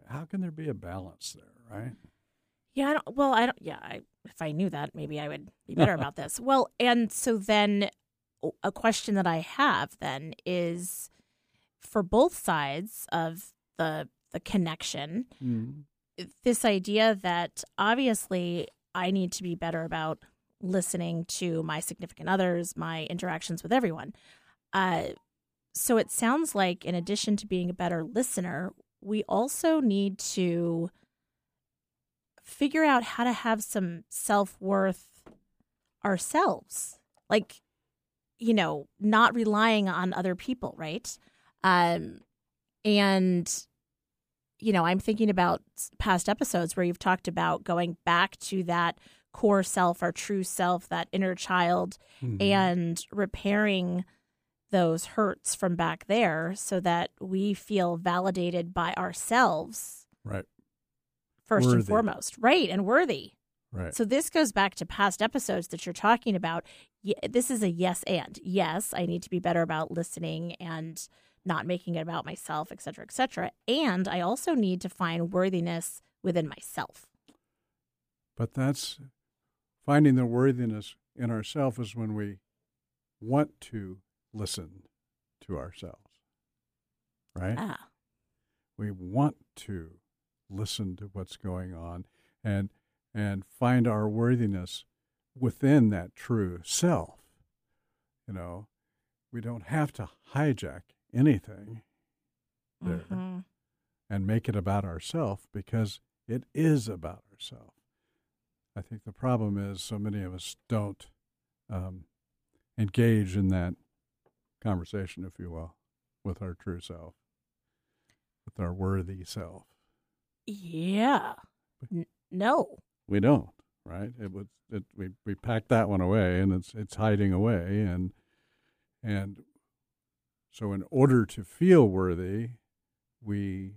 S9: How- can there be a balance there, right?
S8: Yeah, I don't, well, I don't. Yeah, I, if I knew that, maybe I would be better about this. Well, and so then a question that I have then is for both sides of the the connection,
S9: Mm.
S8: this idea that obviously I need to be better about listening to my significant others, my interactions with everyone. Uh, so it sounds like, in addition to being a better listener, we also need to figure out how to have some self worth ourselves. Like, you know, not relying on other people, right? Um, and, you know, I'm thinking about past episodes where you've talked about going back to that core self, our true self, that inner child,
S9: Mhm.
S8: and repairing those hurts from back there so that we feel validated by ourselves
S9: Right.
S8: first and foremost. Right. And worthy.
S9: Right.
S8: So this goes back to past episodes that you're talking about. This is a yes and. Yes, I need to be better about listening and not making it about myself, et cetera, et cetera. And I also need to find worthiness within myself.
S9: But that's finding the worthiness in ourselves is when we want to listen to ourselves. Right?
S8: Ah.
S9: We want to listen to what's going on and and find our worthiness within that true self. You know, we don't have to hijack anything there
S8: Mhm.
S9: and make it about ourselves because it is about ourselves. I think the problem is so many of us don't um, engage in that conversation, if you will, with our true self, with our worthy self.
S8: Yeah. N- no.
S9: We don't, right? It was it, we we packed that one away, and it's it's hiding away, and and So, in order to feel worthy, we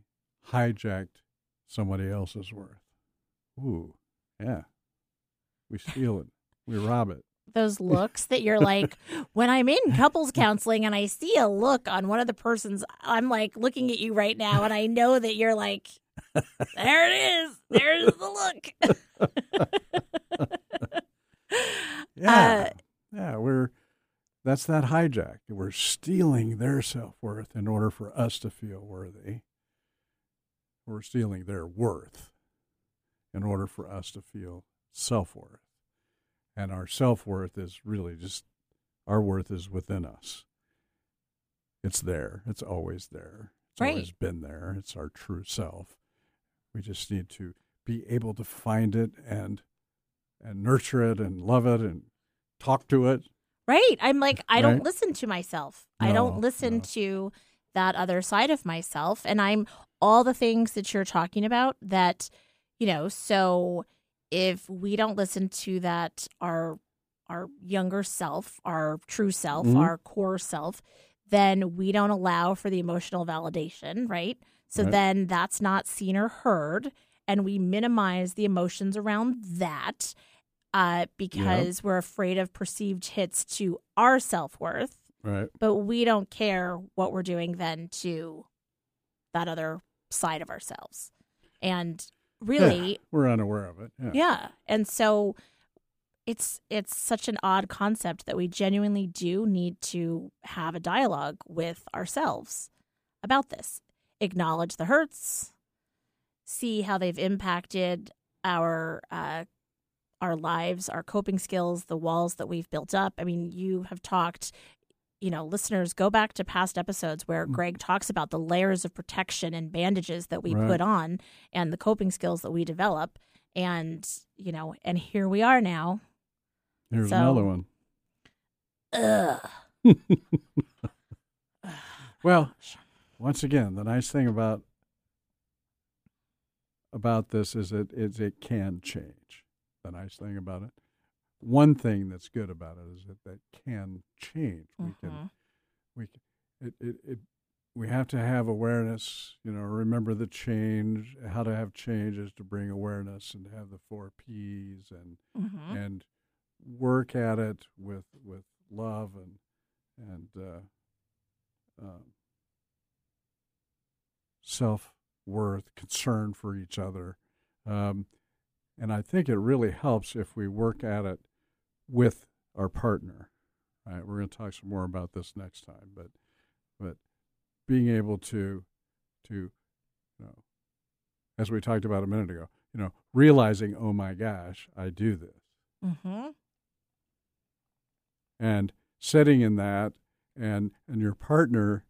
S9: hijacked somebody else's worth. Ooh, yeah. We steal it, we rob it.
S8: Those looks that you're like, when I'm in couples counseling and I see a look on one of the persons, I'm like looking at you right now, and I know that you're like, there it is. There's the look.
S9: yeah. Uh, yeah, we're that's that hijack. We're stealing their self worth in order for us to feel worthy. We're stealing their worth in order for us to feel self worth. And our self worth is really just our worth is within us. It's there. It's always there. It's
S8: right.
S9: always been there. It's our true self. We just need to be able to find it and and nurture it and love it and talk to it.
S8: Right. I'm like I
S9: Right?
S8: don't listen to myself. I don't listen
S9: no.
S8: to that other side of myself and I'm all the things that you're talking about that you know, so if we don't listen to that our our younger self, our true self,
S9: Mhm.
S8: our core self, then we don't allow for the emotional validation, right? So
S9: Right.
S8: then that's not seen or heard and we minimize the emotions around that uh, because we're afraid of perceived hits to our self worth,
S9: Right.
S8: but we don't care what we're doing then to that other side of ourselves. And really,
S9: Yeah, we're unaware of it. Yeah.
S8: yeah. And so it's it's such an odd concept that we genuinely do need to have a dialogue with ourselves about this. Acknowledge the hurts, see how they've impacted our uh, our lives, our coping skills, the walls that we've built up. I mean, you have talked, you know, listeners go back to past episodes where mm. Greg talks about the layers of protection and bandages that we
S9: Right.
S8: put on and the coping skills that we develop. And, you know, and here we are now.
S9: Here's
S8: So-
S9: another one.
S8: Ugh.
S9: Well, once again, the nice thing about about this is it is it can change. The nice thing about it. One thing that's good about it is that that can change. We can
S8: Mhm.
S9: we can, it, it it we have to have awareness. You know, remember the change. How to have change is to bring awareness and have the four P's and
S8: Mhm.
S9: and work at it with with love and and uh, um, self worth, concern for each other, um, and I think it really helps if we work at it with our partner. Right? We're going to talk some more about this next time, but but being able to to you know, as we talked about a minute ago, you know, realizing, oh my gosh, I do this
S8: Mm-hmm.
S9: and sitting in that and and your partner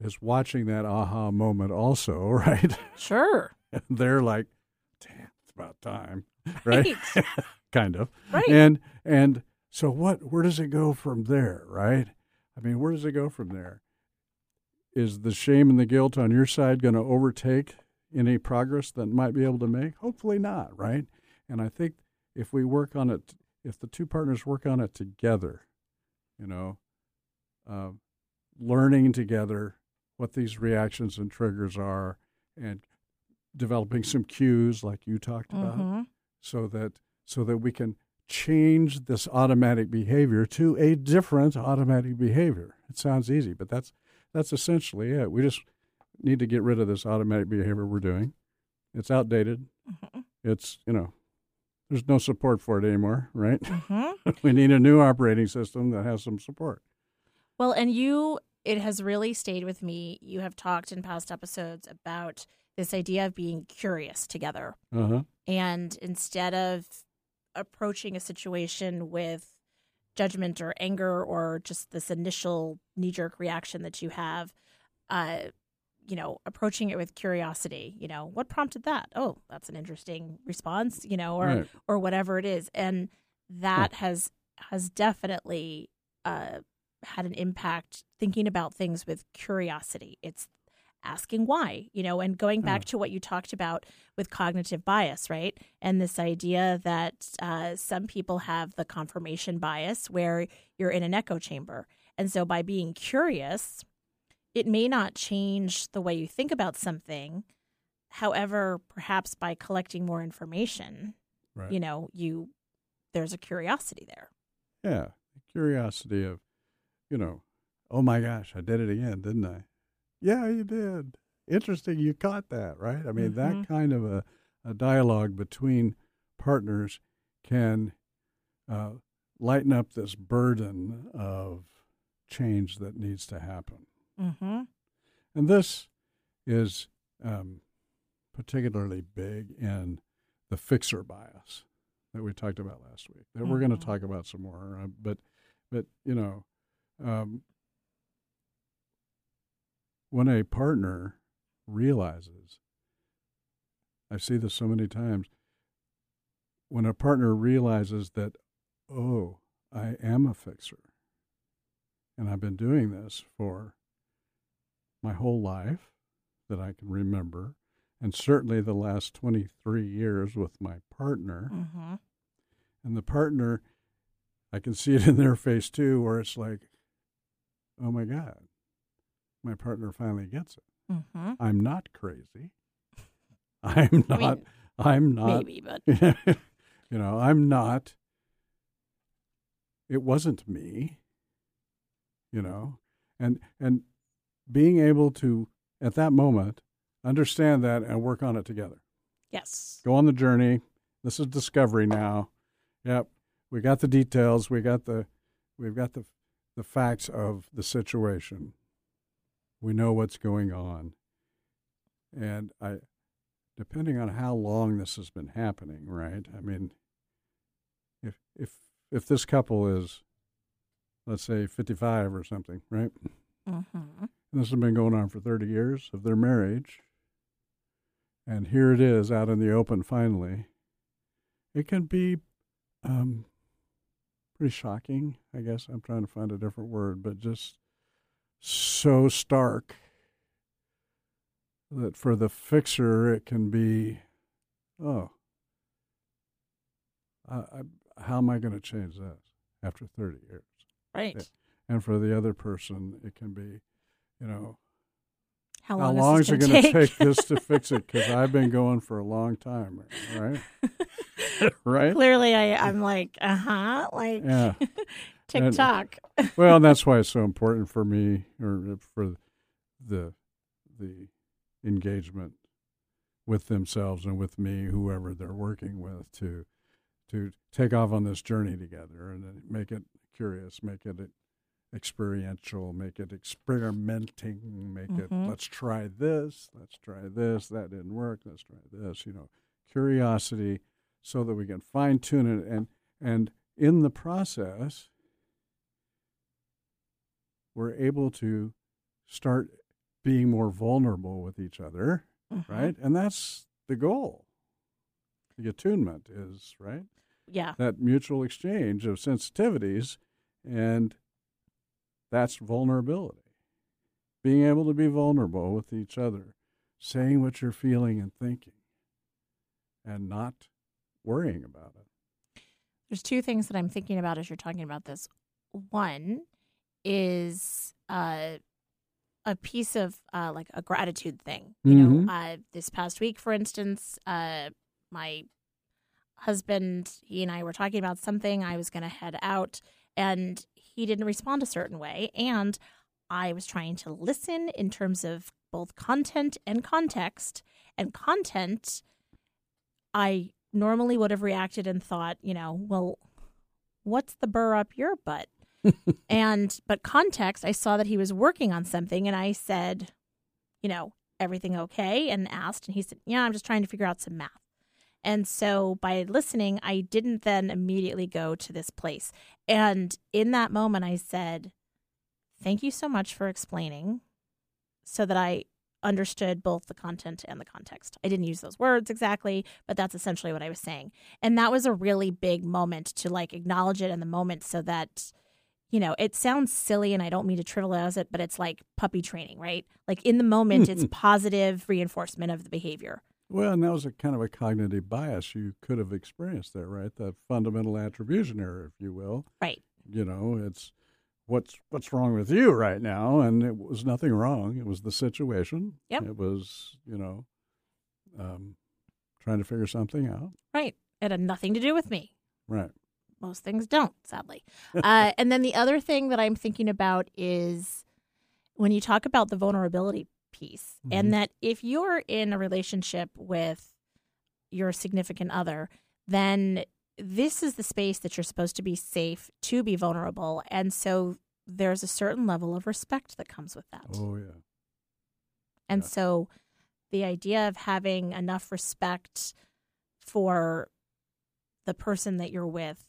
S9: is watching that aha moment also right
S8: Sure.
S9: and they're like damn about time right,
S8: Right.
S9: kind of.
S8: Right.
S9: and and so what where does it go from there right? I mean where does it go from there? Is the shame and the guilt on your side going to overtake any progress that might be able to make? Hopefully not right? And i think if we work on it if the two partners work on it together you know uh, learning together what these reactions and triggers are and developing some cues like you talked about
S8: Mhm.
S9: so that so that we can change this automatic behavior to a different automatic behavior. It sounds easy but that's that's essentially it. We just need to get rid of this automatic behavior we're doing. It's outdated. It's you know there's no support for it anymore right?
S8: Mhm.
S9: we need a new operating system that has some support.
S8: Well, and you, it has really stayed with me. You have talked in past episodes about this idea of being curious together.
S9: uh-huh
S8: And instead of approaching a situation with judgment or anger or just this initial knee jerk reaction that you have, uh, you know, approaching it with curiosity, you know, what prompted that? Oh, that's an interesting response, you know, or
S9: Right.
S8: or whatever it is. And that has has definitely uh had an impact thinking about things with curiosity. It's asking why, you know, and going back
S13: Yeah.
S8: to what you talked about with cognitive bias, right? And this idea that uh, some people have the confirmation bias where you're in an echo chamber. And so by being curious, it may not change the way you think about something. However, perhaps by collecting more information,
S9: Right.
S8: you know, you there's a curiosity there.
S9: Yeah, curiosity of, you know, oh my gosh, I did it again, didn't I? Yeah, you did. Interesting, you caught that, right? I mean,
S8: Mhm.
S9: that kind of a, a dialogue between partners can uh, lighten up this burden of change that needs to happen.
S8: Mm-hmm.
S9: And this is um, particularly big in the fixer bias that we talked about last week. That we're going to talk about some more. Uh, but, but you know, um, when a partner realizes, I see this so many times. When a partner realizes that, oh, I am a fixer, and I've been doing this for my whole life that I can remember, and certainly the last 23 years with my partner.
S8: Mm-hmm.
S9: And the partner, I can see it in their face too, where it's like, oh my God, my partner finally gets it.
S8: Mm-hmm.
S9: I'm not crazy. I'm
S8: I
S9: not.
S8: mean,
S9: I'm not.
S8: maybe, but-
S9: you know, I'm not. It wasn't me. You know, and and being able to at that moment understand that and work on it together.
S8: Yes.
S9: Go on the journey. This is discovery now. Yep, we got the details. We got the we've got the the facts of the situation. We know what's going on. And I depending on how long this has been happening, right? I mean if if if this couple is let's say 55 or something, right?
S8: Mm-hmm.
S9: This has been going on for 30 years of their marriage. And here it is out in the open finally. It can be um, pretty shocking, I guess. I'm trying to find a different word, but just so stark that for the fixer, it can be, oh, I, I, how am I going to change this after 30 years?
S8: Right.
S9: And for the other person, it can be, you know,
S8: How
S9: how
S8: long,
S9: long
S8: is
S9: it going to take this to fix it? Because I've been going for a long time, right? right?
S8: Clearly, I, I'm like, uh huh, like
S9: Yeah. And-
S8: TikTok.
S9: well, and that's why it's so important for me, or for the the engagement with themselves and with me, whoever they're working with, to to take off on this journey together and make it curious, make it experiential, make it experimenting, make it
S13: Mhm.
S9: let's try this, let's try this, that didn't work, let's try this, you know, curiosity so that we can fine tune it and and in the process we're able to start being more vulnerable with each other,
S8: Mhm.
S9: right? And that's the goal. The attunement is, right?
S8: Yeah.
S9: That mutual exchange of sensitivities and that's vulnerability. Being able to be vulnerable with each other, saying what you're feeling and thinking and not worrying about it.
S8: There's two things that I'm thinking about as you're talking about this. One is uh, a piece of uh, like a gratitude thing. You
S13: Mhm.
S8: know, uh, this past week, for instance, uh, my husband, he and I were talking about something. I was going to head out, and he didn't respond a certain way, and I was trying to listen in terms of both content and context. And content, I normally would have reacted and thought, you know, well, what's the burr up your butt? And but context, I saw that he was working on something, and I said, you know, everything okay? And asked, and he said, yeah, I'm just trying to figure out some math. And so by listening, I didn't then immediately go to this place. And in that moment, I said, thank you so much for explaining so that I understood both the content and the context. I didn't use those words exactly, but that's essentially what I was saying. And that was a really big moment to like acknowledge it in the moment so that you know, it sounds silly and I don't mean to trivialize it, but it's like puppy training, right? Like in the moment it's positive reinforcement of the behavior.
S9: Well, and that was a kind of a cognitive bias you could have experienced there, right? The fundamental attribution error, if you will.
S8: Right.
S9: You know, it's what's what's wrong with you right now and it was nothing wrong it was the situation
S8: Yep.
S9: it was you know um, trying to figure something out
S8: Right. It had nothing to do with me.
S9: right
S8: Most things don't, sadly. uh, and then the other thing that I'm thinking about is when you talk about the vulnerability piece,
S13: Mhm.
S8: and that if you're in a relationship with your significant other, then this is the space that you're supposed to be safe to be vulnerable. And so there's a certain level of respect that comes with that.
S9: oh yeah
S8: And so the idea of having enough respect for the person that you're with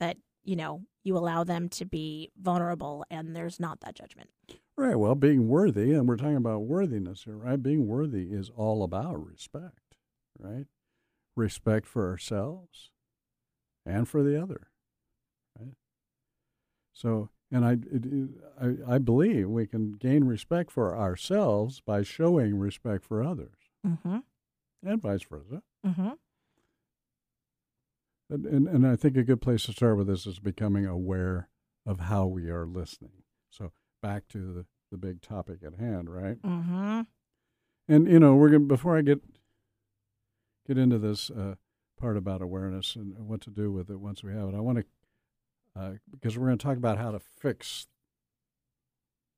S8: that, you know, you allow them to be vulnerable and there's not that judgment.
S9: right well being worthy and we're talking about worthiness here right being worthy is all about respect right respect for ourselves and for the other right so and I, it, I i believe we can gain respect for ourselves by showing respect for others
S8: Mm-hmm.
S9: and vice versa
S8: Mm-hmm.
S9: And, and i think a good place to start with this is becoming aware of how we are listening so back to the the big topic at hand right
S8: Mm-hmm.
S9: and you know, we're gonna before I get get into this uh, part about awareness and what to do with it once we have it. I want to uh, because we're going to talk about how to fix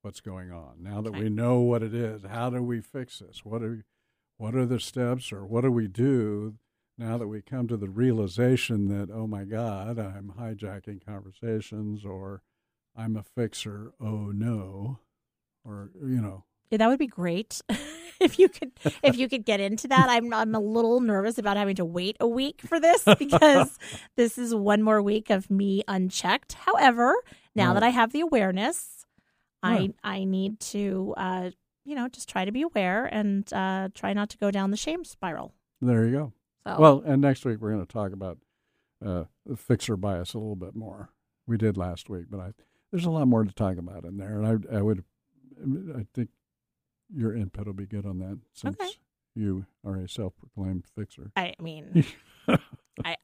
S9: what's going on now that we know what it is. How do we fix this? What are what are the steps, or what do we do now that we come to the realization that oh my God, I'm hijacking conversations, or I'm a fixer. Oh no, or you know.
S8: Yeah, that would be great if you could if you could get into that. I'm I'm a little nervous about having to wait a week for this because this is one more week of me unchecked. However, now that I have the awareness,
S9: Right.
S8: I I need to uh you know just try to be aware and uh try not to go down the shame spiral.
S9: There you go.
S8: So-
S9: Well, and next week we're going to talk about uh, fixer bias a little bit more. We did last week, but I there's a lot more to talk about in there, and I I would I think your input will be good on that since
S8: Okay.
S9: you are a self-proclaimed fixer.
S8: I mean, I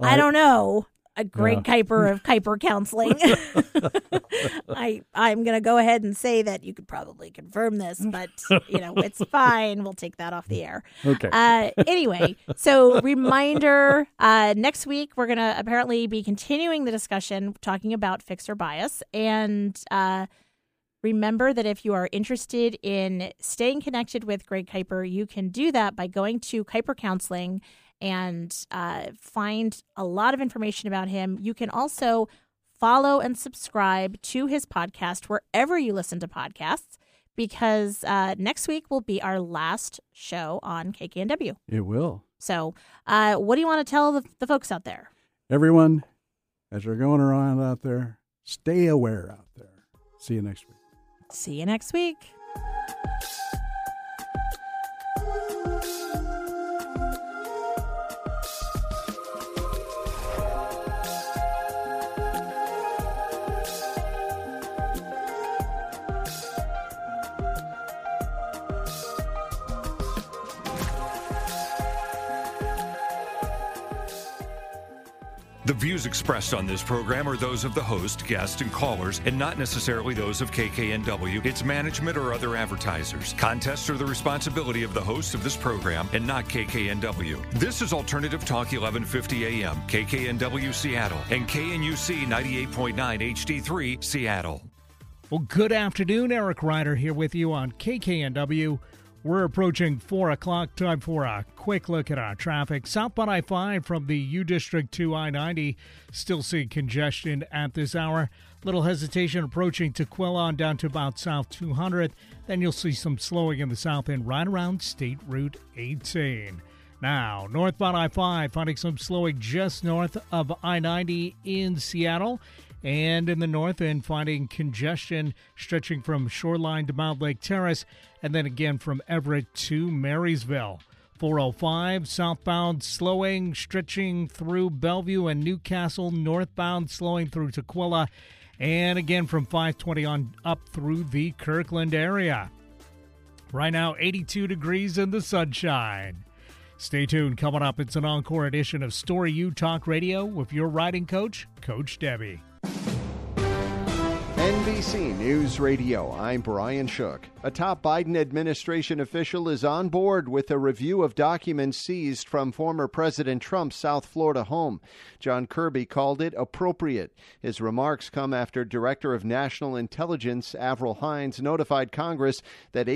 S8: I don't know. A Greg
S9: Yeah.
S8: Kiper of Kiper Counseling. I I'm gonna go ahead and say that you could probably confirm this, but you know it's fine. We'll take that off the air.
S13: Okay.
S8: Uh, anyway, so reminder: uh, next week we're gonna apparently be continuing the discussion talking about fixer bias, and uh, remember that if you are interested in staying connected with Greg Kiper, you can do that by going to Kiper Counseling and uh, find a lot of information about him. You can also follow and subscribe to his podcast wherever you listen to podcasts because uh, next week will be our last show on KKNW.
S9: It will.
S8: So, uh, what do you want to tell the, the folks out there?
S9: Everyone, as you're going around out there, stay aware out there. See you next week.
S8: See you next week.
S12: The views expressed on this program are those of the host, guest, and callers, and not necessarily those of KKNW, its management, or other advertisers. Contests are the responsibility of the host of this program and not KKNW. This is Alternative Talk 1150 AM, KKNW Seattle, and KNUC 98.9 HD3 Seattle.
S1: Well, good afternoon. Eric Ryder here with you on KKNW. We're approaching 4 o'clock. Time for a quick look at our traffic. Southbound I 5 from the U District to I 90. Still seeing congestion at this hour. Little hesitation approaching Tukwila down to about South 200. Then you'll see some slowing in the south end right around State Route 18. Now, northbound I 5 finding some slowing just north of I 90 in Seattle. And in the north end, finding congestion stretching from Shoreline to Mountlake Terrace, and then again from Everett to Marysville. 405 southbound slowing, stretching through Bellevue and Newcastle, northbound slowing through Tukwila, and again from 520 on up through the Kirkland area. Right now, 82 degrees in the sunshine. Stay tuned. Coming up, it's an encore edition of Story U Talk Radio with your riding coach, Coach Debbie.
S3: NBC News Radio, I'm Brian Shook. A top Biden administration official is on board with a review of documents seized from former President Trump's South Florida home. John Kirby called it appropriate. His remarks come after Director of National Intelligence Avril Haines notified Congress that